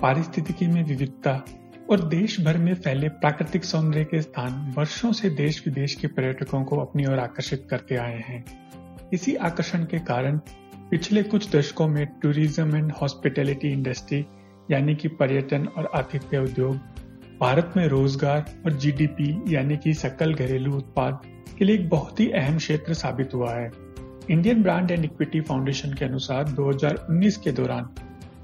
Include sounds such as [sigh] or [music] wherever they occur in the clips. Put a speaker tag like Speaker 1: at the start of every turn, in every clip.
Speaker 1: पारिस्थितिकी में विविधता और देश भर में फैले प्राकृतिक सौंदर्य के स्थान वर्षों से देश विदेश के पर्यटकों को अपनी ओर आकर्षित करते आए हैं। इसी आकर्षण के कारण पिछले कुछ दशकों में टूरिज़्म एंड हॉस्पिटैलिटी इंडस्ट्री, यानी कि पर्यटन और आतिथ्य उद्योग, भारत में रोज़गार और जीडीपी यानी कि सकल घरेलू उत्पाद के लिए एक बहुत ही अहम क्षेत्र साबित हुआ है। Indian brand and equity foundation के अनुसार 2019 के दौरान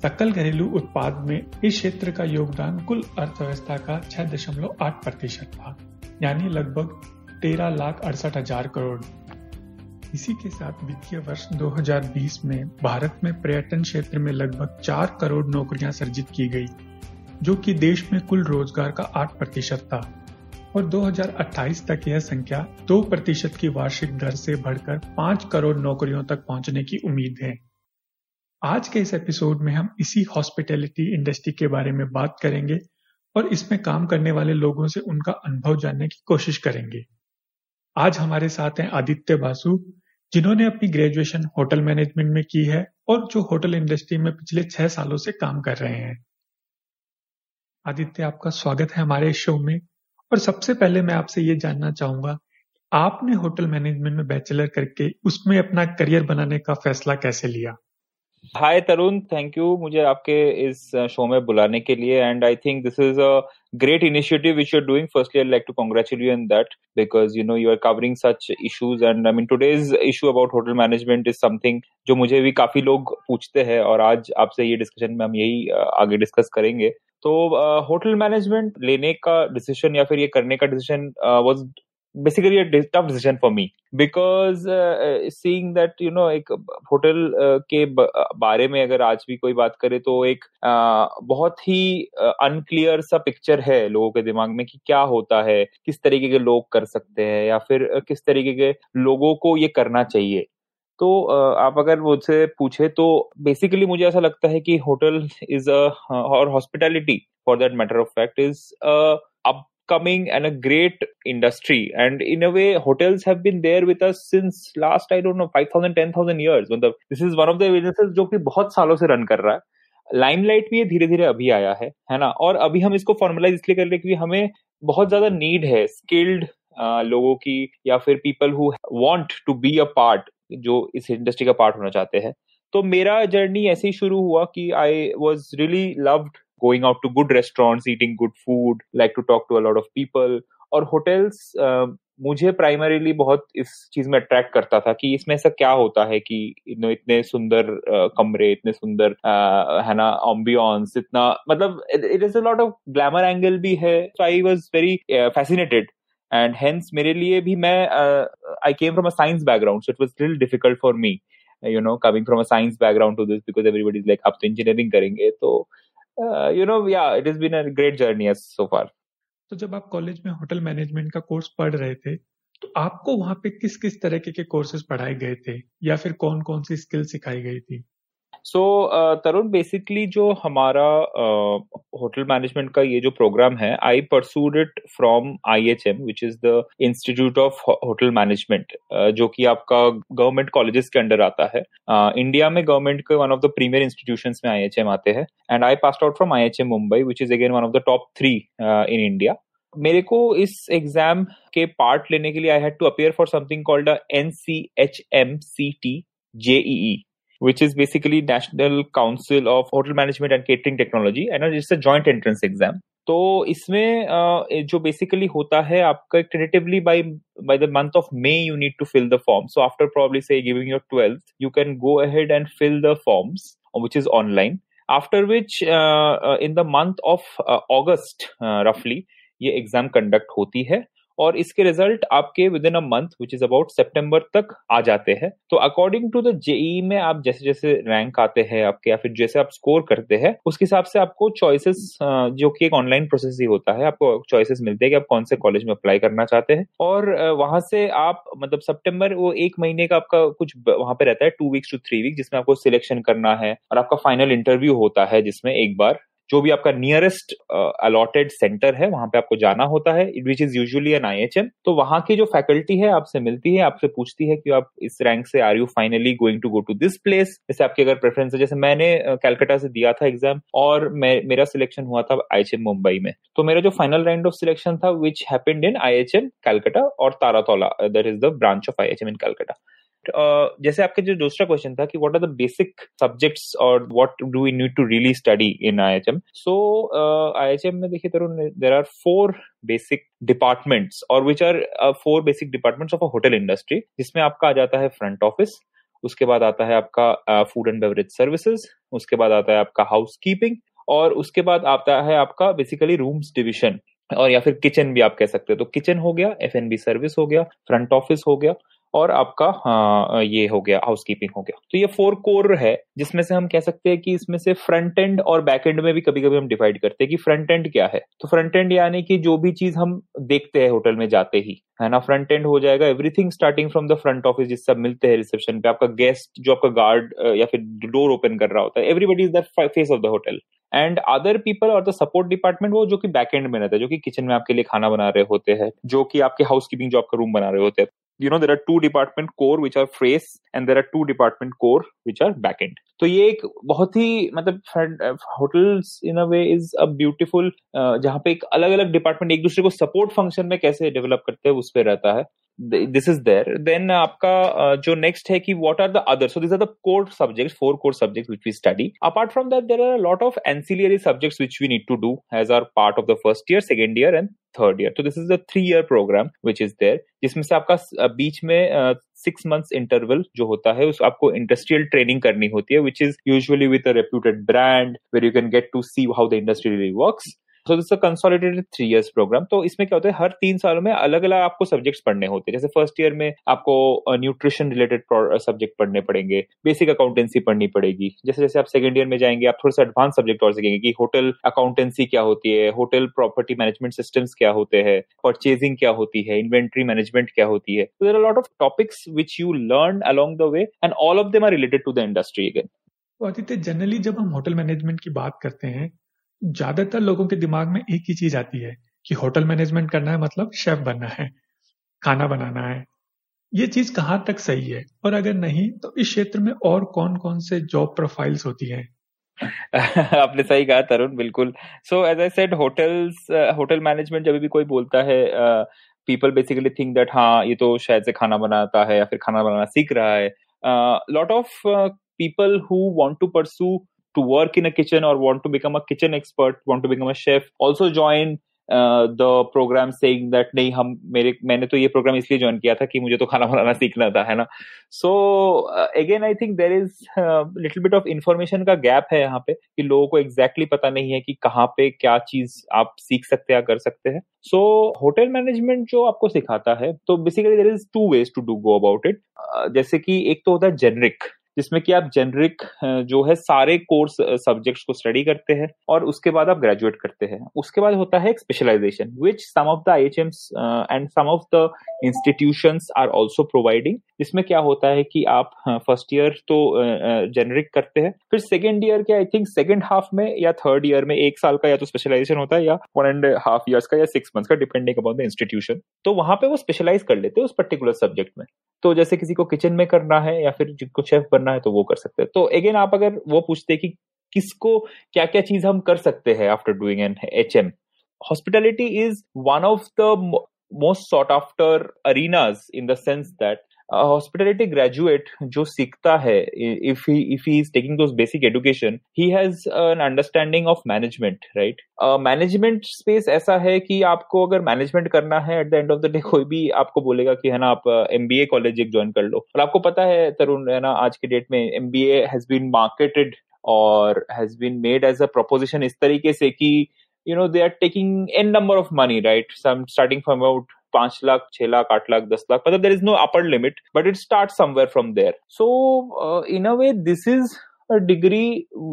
Speaker 1: सकल घरेलू उत्पाद में इस क्षेत्र का योगदान कुल अर्थव्यवस्था का 6.8 प्रतिशत था, यानी लगभग तेरह लाख अड़सठ हज़ार करोड़। इसी के साथ वित्तीय वर्ष 2020 में भारत में पर्यटन क्षेत्र में लगभग चार करोड़ नौकरियाँ सर्जित की गई, जो कि देश में कुल रोज़गार का 8 प्रतिशत था। और 2028 तक यह संख्या 2 प्रतिशत की वार्षिक दर से बढ़कर 5 करोड़ नौकरियों तक पहुँचने की उम्मीद है। आज के इस एपिसोड में हम इसी हॉस्पिटैलिटी इंडस्ट्री के बारे में बात करेंगे और इसमें काम करने वाले लोगों से उनका अनुभव जानने की कोशिश करेंगे। आज हमारे साथ हैं आदित्य बासु, जिन्होंने अपनी ग्रेजुएशन होटल मैनेजमेंट में की है और जो होटल इंडस्ट्री में पिछले छह सालों से काम कर रहे हैं। आदित्य, आपका स्वागत है हमारे शो में। और सबसे पहले मैं आपसे ये जानना चाहूँगा आपने होटल मैनेजमेंट में बैचलर करके उसमें अपना करियर बनाने का फैसला कैसे लिया?
Speaker 2: हाय तरुण थैंक यू मुझे आपके इस uh, शो में बुलाने के लिए and I think this is a great initiative which you're doing firstly I like to congratulate in that because you know you are covering such issues and I mean today's issue about hotel management is something जो मुझे भी काफ़ी लोग पूछते हैं और आज आपसे ये डिस्कशन में हम यही uh, आगे डिस्कस करेंगे। तो होटल uh, मैनेजमेंट लेने का डिसीज़न या फिर ये करने का decision was uh, basically a tough decision for me. Because uh, seeing that you know एक होटल uh, के बारे में अगर आज भी कोई बात करे तो एक uh, बहुत ही अनक्लियर uh, सा पिक्चर है लोगों के दिमाग में कि क्या होता है किस तरीके के लोग कर सकते हैं या फिर किस तरीके के लोगों को ये करना चाहिए। तो आप अगर मुझसे पूछे तो बेसिकली मुझे ऐसा लगता है कि होटल इज़ और hospitality for that matter of fact is अब upcoming and a great industry. And in a way, hotels have been there with us since last, i don't know 5000 10000 years. मतलब this is one of the businesses जो कि बहुत सालों से run कर रहा है। लाइमलाइट भी ये धीरे धीरे अभी आया है है ना? और अभी हम इसको फॉर्मुलाइज इसलिए कर रहे क्योंकि हमें बहुत ज़्यादा नीड है स्किल्ड लोगों की या फिर people who want to be a part जो इस इंडस्ट्री का पार्ट होना चाहते हैं। तो मेरा जर्नी ऐसे ही शुरू हुआ कि I was really loved going out to good restaurants, eating good food, like to talk to a lot of people. और होटल्स मुझे प्राइमरीली बहुत इस चीज़ में अट्रैक्ट करता था कि इसमें ऐसा क्या होता है कि इतने सुंदर कमरे इतने सुंदर है ना ऑम्बियंस इतना मतलब it is a lot of glamour angle भी है I was very fascinated and hence मेरे लिए भी मैं I came from a science background so it was little difficult for me you know coming from a science background to this because everybody like आप तो engineering करेंगे तो you know yeah it is been a great journey so far
Speaker 1: तो जब आप college में hotel management का course पढ़ रहे थे तो आपको वहाँ पे किस किस तरह के कोर्सेज पढ़ाए गए थे? या फिर कौन कौन सी स्किल सिखाई गई थी?
Speaker 2: सो तरुण बेसिकली जो हमारा होटल मैनेजमेंट का ये जो प्रोग्राम है I pursued it from I H M which is the institute of hotel management जो कि आपका गवर्नमेंट कॉलेजेस के अंडर आता है. इंडिया uh, में गवर्नमेंट के one of the premier institution में आई एच एम आते हैं. And I pass out from I H M Mumbai which is again one of the top three in India मेरे को इस एग्ज़ाम के part लेने के लिए I had to appear for something called N C H M C T JEE which is basically National Council of Hotel Management and Catering Technology, and it's a joint entrance exam. तो इसमें जो basically होता है आपका tentatively by by the month of May you need to fill the form so after probably say giving your twelfth you can go ahead and fill the forms which is online after which in the month of August रफली ये exam conduct होती है। और इसके result आपके within a month which is about September तक आ जाते हैं। तो अकॉर्डिंग टू द जेई में आप जैसे जैसे रैंक आते हैं, आपके या फिर जैसे आप स्कोर करते हैं, उसके हिसाब से आपको चॉइसेस जो कि एक ऑनलाइन प्रोसेस ही होता है, आपको चॉइसेस मिलते हैं कि आप कौन से कॉलेज में अप्लाई करना चाहते हैं। और वहाँ से आप मतलब सितंबर वो एक महीने का आपका कुछ वहाँ पे रहता है two weeks to three week जिसमें आपको सिलेक्शन करना है, और आपका फाइनल इंटरव्यू होता है, जिसमें एक बार। जो भी आपका नियरेस्ट अलॉटेड सेंटर है, वहाँ पे आपको जाना होता है which is usually N I तो वहाँ की जो फैकल्टी है, आपसे मिलती है, आपसे पूछती है कि आप इस रैंक से are you finally going to go to this place जैसे आपकी अगर प्रेफरेंस है, जैसे मैंने कैलकाटा से दिया था एग्ज़ाम और मैं, मेरा सिलेक्शन हुआ था आई मुंबई में। तो मेरा जो फाइनल राउंड ऑफ़ सिलेक्शन था which happened in I H Calcutta और Taratala that is the branch of I H M in Calcutta जैसे आपका जो दूसरा क्वेश्चन था कि what are the basic subjects और what do we need to really study in IHM so IHM में देखिए Tarun there are four basic departments और which are four basic departments of a hotel industry जिसमें आपका आ जाता है front office उसके बाद आता है आपका फ़ूड एंड बेवरेज सर्विसेज़ उसके बाद आता है आपका हाउस कीपिंग और उसके बाद आता है आपका बेसिकली रूम्स डिविजन और या फिर किचन भी आप कह सकते हो। तो किचन हो गया एफ़ एन बी सर्विस हो गया फ्रंट ऑफ़िस हो गया। और आपका हाँ, ये हो गया हाउस कीपिंग हो गया। तो ये फोर कोर है जिसमें से हम कह सकते हैं कि इसमें से फ्रंट एंड और बैक एंड में भी कभी कभी हम डिवाइड करते हैं कि फ्रंट एंड क्या है। तो फ्रंट एंड यानी कि जो भी चीज़ हम देखते हैं होटल में जाते ही है ना? फ्रंट एंड हो जाएगा everything starting from the front office जिससे मिलते हैं रिसेप्शन पे आपका गेस्ट जो आपका गार्ड या फिर डोर ओपन कर रहा होता है everybody is the face of the hotel and other people और द सपोर्ट डिपार्टमेंट वो जो कि बैक एंड में रहता है जो कि किचन में आपके लिए खाना बना रहे होते हैं जो कि आपके हाउस कीपिंग जो आपका रूम बना रहे होते हैं। You know there are two department core which are phrase and there are two department core which are backend तो ये एक बहुत ही मतलब hotels in a way is a beautiful जहाँ पे एक अलग अलग डिपार्टमेंट एक दूसरे को सपोर्ट फ़ंक्शन में कैसे डेवलप करते हैं उस पर रहता है दिस इज़ देयर देन आपका uh, जो नेक्स्ट है कि what are the other so this are the core subjects four core subjects which we study apart from that there are a lot of ancillary subjects which we need to do as our part of the first year second year and third year तो this is the three year program which is there जिसमें से आपका बीच में six months interval जो होता है उस आपको इंडस्ट्रियल ट्रेनिंग करनी होती है which is usually with a reputed brand where you can get to see how the industry works so this consolidated three years program तो इसमें क्या होता है? हर तीन सालों में अलग अलग आपको सब्जेक्ट्स पढ़ने होते हैं। जैसे फ़र्स्ट ईयर में आपको न्यूट्रिशन रिलेटेड सब्जेक्ट पढ़ने पड़ेंगे। बेसिक अकाउंटेंसी पढ़नी पड़ेगी। जैसे जैसे आप सेकंड ईयर में जाएँगे, आप थोड़े से एडवांस सब्जेक्ट और सीखेंगे कि होटल अकाउंटेंसी क्या होती है? होटल प्रॉपर्टी मैनेजमेंट सिस्टम्स क्या होते हैं? परचेजिंग क्या होती है? इन्वेंट्री मैनेजमेंट क्या होती है? There are lot of topics which you learn along the way and all of them are related to the industry again तो
Speaker 1: आदित्य जनरली जब हम होटल मैनेजमेंट की बात करते हैं ज़्यादातर लोगों के दिमाग में एक ही चीज़ आती है कि होटल मैनेजमेंट करना है मतलब शेफ बनना है, खाना बनाना है। ये चीज़ कहाँ तक सही है? और अगर नहीं तो इस क्षेत्र में और कौन कौन से जॉब प्रोफाइल्स होती हैं? [laughs]
Speaker 2: आपने सही कहा, तरुण, बिल्कुल। So as I said hotels hotel management जब भी कोई बोलता है पीपल बेसिकली थिंक दैट हाँ ये तो शायद से खाना बनाता है या फिर खाना बनाना सीख रहा है। Lot of people who want to pursue to work in a kitchen or want to become a kitchen expert, want to become a chef, also join the program saying that नहीं हम मेरे मैंने तो ये प्रोग्राम इसलिए join किया था कि मुझे तो खाना बनाना सीखना था है ना? So again I think there is little bit of information का गैप है यहाँ पे कि लोगों को एग्जैक्टली exactly पता नहीं है कि कहाँ पे क्या चीज़ आप सीख सकते हैं कर सकते हैं। सो होटल मैनेजमेंट जो आपको सिखाता है तो basically there is two ways to do go about it जैसे कि एक तो होता है जेनरिक जिसमें कि आप जेनरिक जो है सारे कोर्स सब्जेक्ट्स को स्टडी करते हैं और उसके बाद आप ग्रेजुएट करते हैं। उसके बाद होता है specialization which some of the I H Ms and some of the institution are also providing इसमें क्या होता है कि आप फ़र्स्ट ईयर तो जेनरिक करते हैं, फिर सेकेंड ईयर के आई थिंक सेकेंड हाफ़ में या थर्ड ईयर में एक साल का या तो स्पेशलाइजेशन होता है या वन एंड हाफ़ ईयर्स का या सिक्स मंथ्स का डिपेंडिंग अपॉन द इंस्टीट्यूशन तो वहाँ पे वो स्पेशलाइज कर लेते हैं उस पर्टिकुलर सब्जेक्ट में। तो जैसे किसी को किचन में करना है या फिर जिनको शेफ करना है तो वो कर सकते हैं। तो अगेन आप अगर वो पूछते कि किसको क्या क्या चीज़ हम कर सकते हैं after doing N H M hospitality is one of the most sought after arenas in the sense that hospitality graduate जो सीखता है if he if he is taking those basic education he has an understanding of management right management space ऐसा है कि आपको अगर management करना है at the end of the day कोई भी आपको बोलेगा कि, है ना, आप एम बी ए कॉलेज एक ज्वाइन कर लो। और आपको पता है, तरुण, है ना, आज के डेट में M B has been marketed और has been made as a proposition इस तरीके से कि, you know, they are taking n number of money, right? Some, starting from about पाँच लाख, छह लाख, आठ लाख, दस लाख मतलब there is no upper limit but it start somewhere from there so in a way this is a degree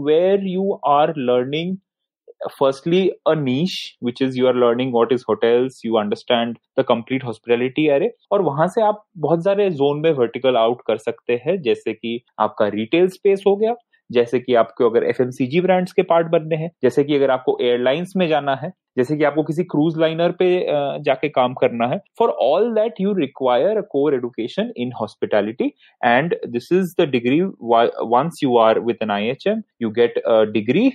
Speaker 2: where you are learning firstly, a niche, which is you are learning what is hotels, you understand the complete hospitality array, और वहाँ से आप बहुत सारे zone में vertical out कर सकते हैं, जैसे कि आपका रिटेल स्पेस हो गया जैसे कि आपको अगर एफएमसीजी ब्रांड्स के पार्ट बनने हैं, जैसे कि अगर आपको एयरलाइंस में जाना है, जैसे कि आपको किसी क्रूज लाइनर पे जाके काम करना है for all that you require a core education in hospitality and this is the degree once you are with an I you get a degree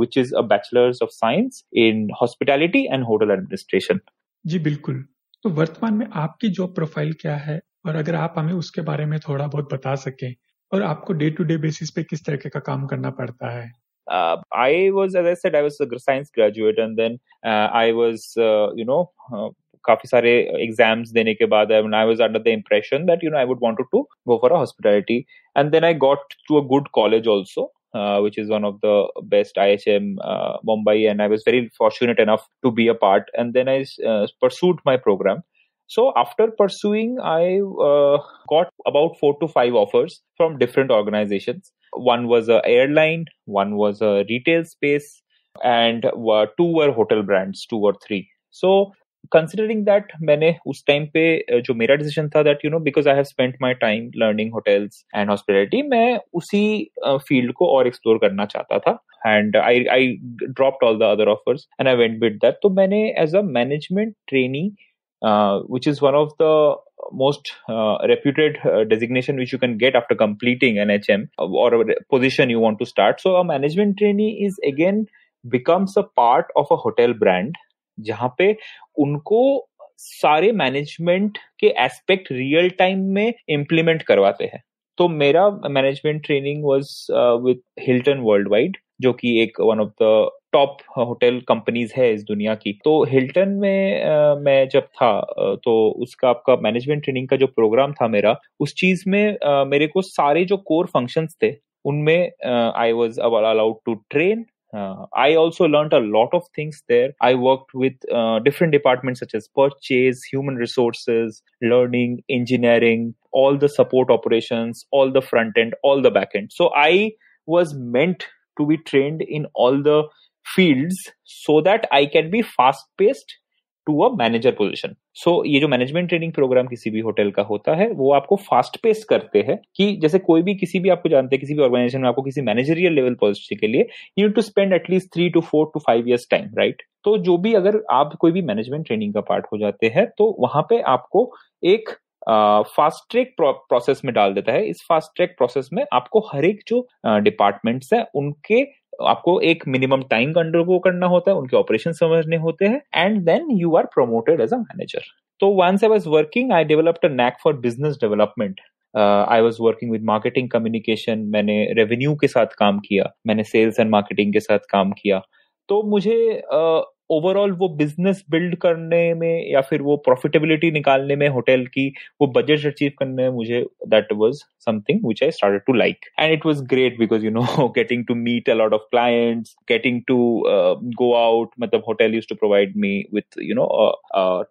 Speaker 2: which is a bachelors of science in hospitality and hotel administration
Speaker 1: जी, बिल्कुल। तो वर्तमान में आपकी job profile क्या है? और अगर आप हमें उसके बारे में थोड़ा बहुत बता सकें और आपको डे टू डे बेसिस पे किस तरीके का काम करना पड़ता है
Speaker 2: uh, I said, I was a science graduate, and then uh, I was, uh, you know, काफ़ी सारे एग्ज़ाम्स देने के बाद I was under the impression that you know I would wanted to go for a hospitality and then I got to a good college also uh, which is one of the best IHM uh, Mumbai, and I was very fortunate enough to be a part. And then I uh, pursued my program, So after pursuing, I uh, got about four to five offers from different organizations. One was a airline, one was a retail space, and uh, two were hotel brands, two or three. So considering that मैंने उस time पे जो मेरा decision था that you know because I have spent my time learning hotels and hospitality मैं उसी field को और एक्सप्लोर करना चाहता था and I I dropped all the other offers and I went with that तो मैंने as a management trainee uh, which is one of the most uh, reputed uh, designation which you can get after completing an HM or a position you want to start. So a management trainee is again becomes a part of a hotel brand जहाँ पे उनको सारे management के aspect real time में implement करवाते हैं तो मेरा management training was with Hilton worldwide जो कि एक one of the top hotel companies है इस दुनिया की तो हिल्टन में आ, मैं जब था तो उसका आपका मैनेजमेंट ट्रेनिंग का जो प्रोग्राम था मेरा उस चीज़ में आ, मेरे को सारे जो कोर फ़ंक्शंस थे उनमें I was allowed to train Uh, I also learned a lot of things there. I worked with uh, different departments such as purchase, human resources, learning, engineering, all the support operations, all the front end, all the back end. So I was meant to be trained in all the fields so that I can be fast paced to a manager position so ये जो management training programme किसी भी hotel का होता है, वो आपको fast pace करते हैं कि जैसे कोई भी किसी भी आपको जानते हैं, किसी भी ऑर्गेनाइजेशन में आपको किसी मैनेजरियल लेवल पोजिशन के लिए you to spend at least three to four to five years time right तो जो भी अगर आप कोई भी मैनेजमेंट ट्रेनिंग का पार्ट हो जाते हैं तो वहाँ पे आपको एक फास्ट ट्रैक प्रोसेस में डाल देता है। इस फास्ट ट्रैक प्रोसेस में आपको हर एक जो डिपार्टमेंट्स है, उनके आपको एक मिनिमम टाइम अंडरगो करना होता है उनके ऑपरेशन समझने होते हैं and then you are promoted as a manager तो once I was working I developed a knack for business development I was working with marketing communication मैंने रेवेन्यू के साथ काम किया. मैंने सेल्स एंड मार्केटिंग के साथ काम किया. तो मुझे uh, ओवरऑल वो बिज़नेस बिल्ड करने में या फिर वो प्रॉफिटेबिलिटी निकालने में होटल की वो बजट अचीव करने में मुझे that was something which I started to like and it was great because you know getting to meet a lot of clients getting to go out मतलब hotel use to provide me with you know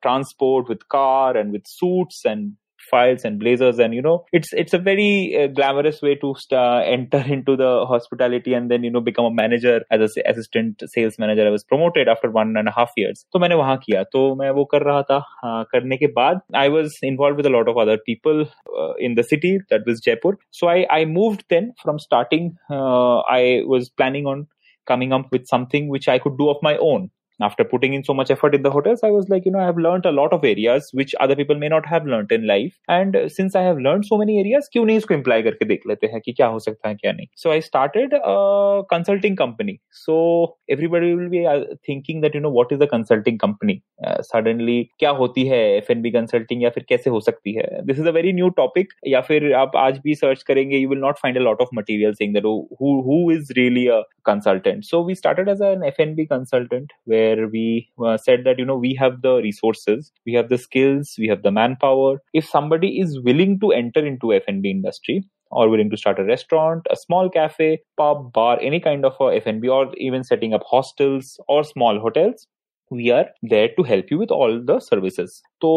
Speaker 2: transport with car and with suits and files and blazers and you know it's it's a very uh, glamorous way to st- enter into [laughs] the hospitality and then you know become a manager as a assistant sales manager i was promoted after one and a half years तो मैंने वहां किया तो मैं वो कर रहा था uh, करने के बाद I was involved with a lot of other people uh, in the city that was Jaipur so I I moved then from starting uh, I was planning on coming up with something which I could do of my own after putting in so much effort in the hotels i was like you know i have learned a lot of areas which other people may not have learned in life. And uh, since i have learned so many areas kyun nahi imply karke dekh lete hain so i started a consulting company. So everybody will be uh, thinking that you know what is a consulting company? Uh, suddenly kya hoti hai fnb consulting ya fir kaise ho sakti hai this is a very new topic. ya fir aap aaj bhi search karenge you will not find a lot of material saying that oh, who who is really a consultant? So we started as an fnb consultant where where we uh, said that you know we have the resources we have the skills we have the manpower if somebody is willing to enter into f&b industry or willing to start a restaurant a small cafe pub bar any kind of a f&b or even setting up hostels or small hotels we are there to help you with all the services तो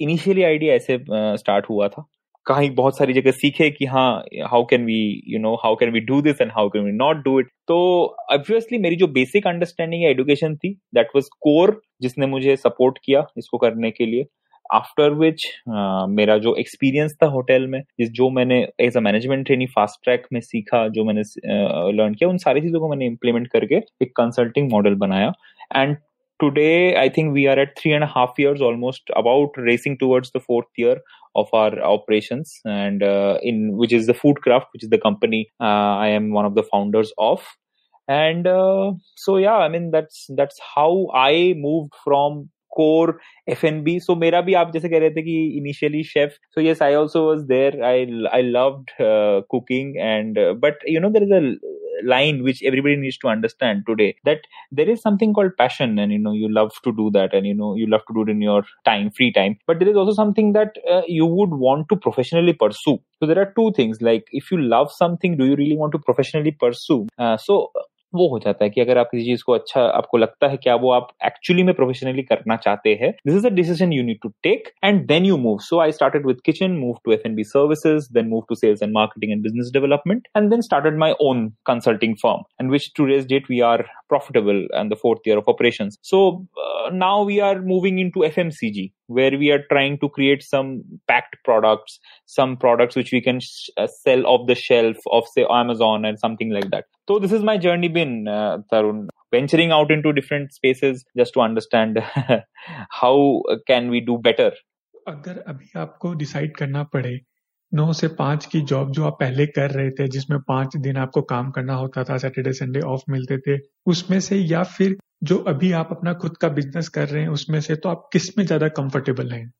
Speaker 2: initially idea ऐसे start uh, हुआ था कहीं बहुत सारी जगह सीखे कि हाँ how can we you know how can we do this and how can we not do it तो ऑब्वियसली मेरी जो बेसिक अंडरस्टैंडिंग एजुकेशन थी दैट वाज कोर जिसने मुझे सपोर्ट किया इसको करने के लिए। आफ्टर विच मेरा जो एक्सपीरियंस था होटल में, जिस जो मैंने as a management training fast track में सीखा, जो मैंने लर्न किया, उन सारी चीज़ों को मैंने इम्प्लीमेंट करके एक कंसल्टिंग मॉडल बनाया। And today I think we are at three and half half almost about racing towards the fourth year of our operations and uh, in which is the foodcraft which is the company uh, i am one of the founders of. And uh, so yeah i mean that's that's how i moved from core F N B so मेरा भी आप जैसे कह रहे थे कि initially chef so yes I also was there I I loved cooking and but you know there is a line which everybody needs to understand today that there is something called passion and you know you love to do that and you know you love to do it in your time free time but there is also something that uh, you would want to professionally pursue so there are two things like if you love something do you really want to professionally pursue uh, so वो हो जाता है कि अगर आप किसी चीज़ को अच्छा आपको लगता है क्या वो आप एक्चुअली में प्रोफेशनली करना चाहते हैं this is a decision you need to take and then you move so I started with kitchen move to F N B services then move to sales and marketing and business development and then started my own consulting firm and which to rage date we are profitable and the fourth year of operations. So uh, now we are moving into FMCG where we are trying to create some packed products, some products which we can sh- uh, sell off the shelf of say Amazon and something like that. So this is my journey been, uh, Tarun, venturing out into different spaces just to understand how can we do better.
Speaker 1: अगर अभी आपको decide करना पड़े नौ से पाँच की job जो आप पहले कर रहे थे जिसमें पाँच दिन आपको काम करना होता था सैटरडे संडे ऑफ़ मिलते थे उसमें से या फिर जो अभी आप अपना खुद का बिज़नेस कर रहे हैं उसमें से तो आप किसमें ज़्यादा कंफर्टेबल हैं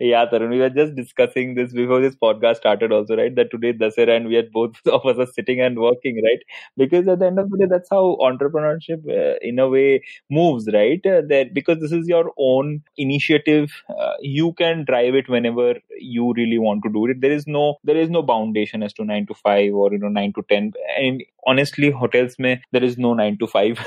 Speaker 2: yeah, Tarun, we were just discussing this before this podcast started also, right? That today Dasera and we had both of us are sitting and working, right? Because at the end of the day, that's how entrepreneurship uh, in a way moves, right? Uh, that because this is your own initiative, uh, you can drive it whenever you really want to do it. There is no there is no foundation as to nine to five or you know nine to ten. And honestly, hotels may there is no nine to five.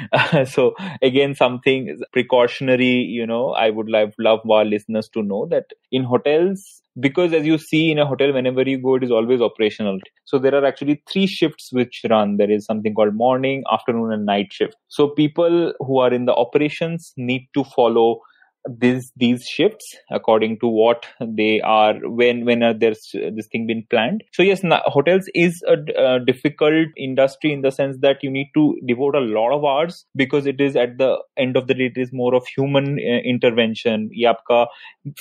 Speaker 2: [laughs] so again, something precautionary, you know, I would love love our listeners to know that in hotels because as you see in a hotel whenever you go it is always operational. So there are actually three shifts which run. There is something called morning afternoon and night shift. So people who are in the operations need to follow these these shifts according to what they are when when are there's this thing been planned so yes hotels is a, a, difficult industry in the sense that you need to devote a lot of hours because it is at the end of the day it is more of human uh, intervention ये आपका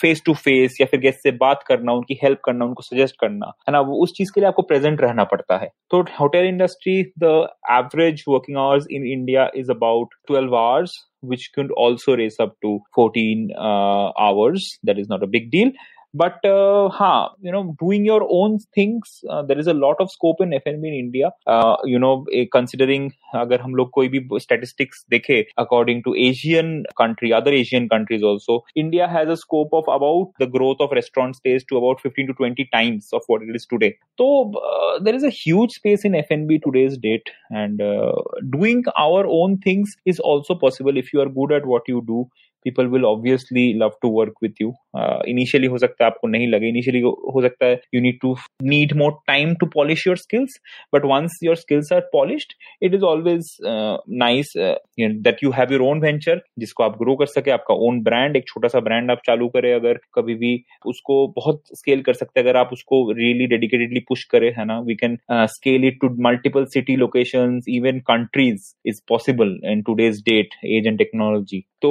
Speaker 2: face to face या फिर guest से बात करना उनकी help करना उनको सजेस्ट करना है ना उस चीज के लिए आपको प्रेजेंट रहना पड़ता है तो hotel industry the average working hours in India is about 12 hours which could also raise up to 14 uh, hours. That is not a big deal. but uh, huh, you know doing your own things uh, there is a lot of scope in F&B in India uh, you know considering अगर हम लोग कोई भी statistics देखे according to Asian country other Asian countries also India has a scope of about the growth of restaurant space to about 15 to 20 times of what it is today so uh, there is a huge space in F&B today's date and uh, doing our own things is also possible if you are good at what you do people will obviously love to work with you uh, initially हो सकता है आपको नहीं लगे initially हो सकता है you need to need more time to polish your skills but once your skills are polished it is always uh, nice uh, you know, that you have your own venture जिसको आप grow कर सके आपका own brand एक छोटा सा brand आप चालू करें अगर कभी भी उसको बहुत स्केल कर सकते हैं अगर आप उसको रियली डेडिकेटेडली पुश करें है ना we can scale it to multiple city locations even countries is possible in today's date age and technology तो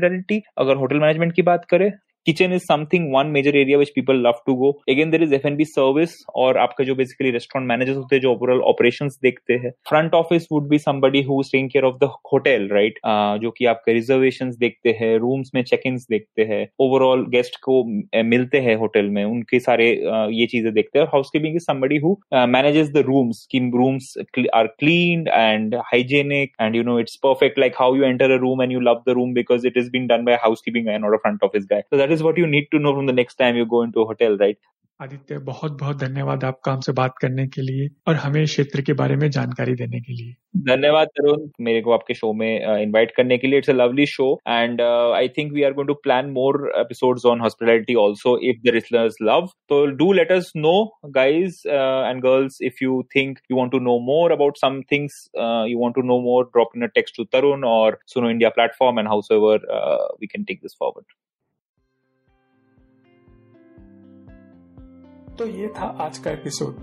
Speaker 2: हॉस्पिटलिटी अगर होटल मैनेजमेंट की बात करें kitchen is something one major area which people love to go again there is F N B service और आपका जो basically restaurant managers होते हैं जो ओवरऑल ऑपरेशन देखते हैं front office would be somebody who taking care of the hotel right जो कि आपके रिजर्वेशन देखते हैं रूम्स में चेक इन देखते हैं ओवरऑल गेस्ट को मिलते हैं होटल में उनके सारे ये चीजें देखते हैं और housekeeping is somebody who manages the rooms की rooms are clean and hygienic and you know it's perfect like how you enter a room and you love the room because it is been done by housekeeping and not a front office guy so that is what you need to know from the next time you go into a hotel right?
Speaker 1: Aditya बहुत बहुत धन्यवाद आपका हमसे बात करने के लिए और हमें क्षेत्र के बारे में जानकारी देने के लिए।
Speaker 2: धन्यवाद तरुण मेरे को आपके शो में इनवाइट uh, करने के लिए। It's a lovely show and I think we are going to plan more episodes on hospitality also if the listeners love to do let us know guys and girls if you think you want to know more about some things you want to know more drop in a text to Tarun और Suno India platform and howsoever we can take this forward
Speaker 1: तो ये था आज का episode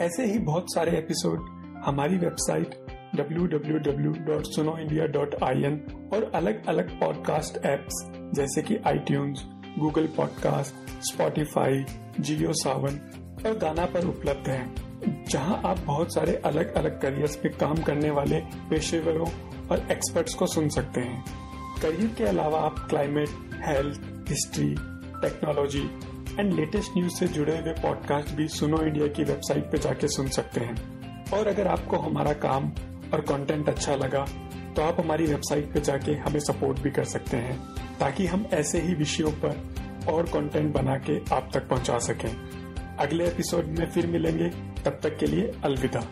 Speaker 1: ऐसे ही बहुत सारे episode हमारी वेबसाइट www.sunoindia.in और अलग अलग पॉडकास्ट एप्स जैसे कि iTunes, Google podcast Spotify Jio Saavn और गाना पर उपलब्ध है जहाँ आप बहुत सारे अलग अलग करियर्स पे काम करने वाले पेशेवरों और एक्सपर्ट्स को सुन सकते हैं। करियर के अलावा आप climate health history technology and latest news से जुड़े हुए पॉडकास्ट भी सुनो इंडिया की वेबसाइट पे जाके सुन सकते हैं। और अगर आपको हमारा काम और कंटेंट अच्छा लगा तो आप हमारी वेबसाइट पे जाके हमें सपोर्ट भी कर सकते हैं, ताकि हम ऐसे ही विषयों पर और कंटेंट बना के आप तक पहुँचा सकें। अगले एपिसोड में फिर मिलेंगे, तब तक के लिए अलविदा।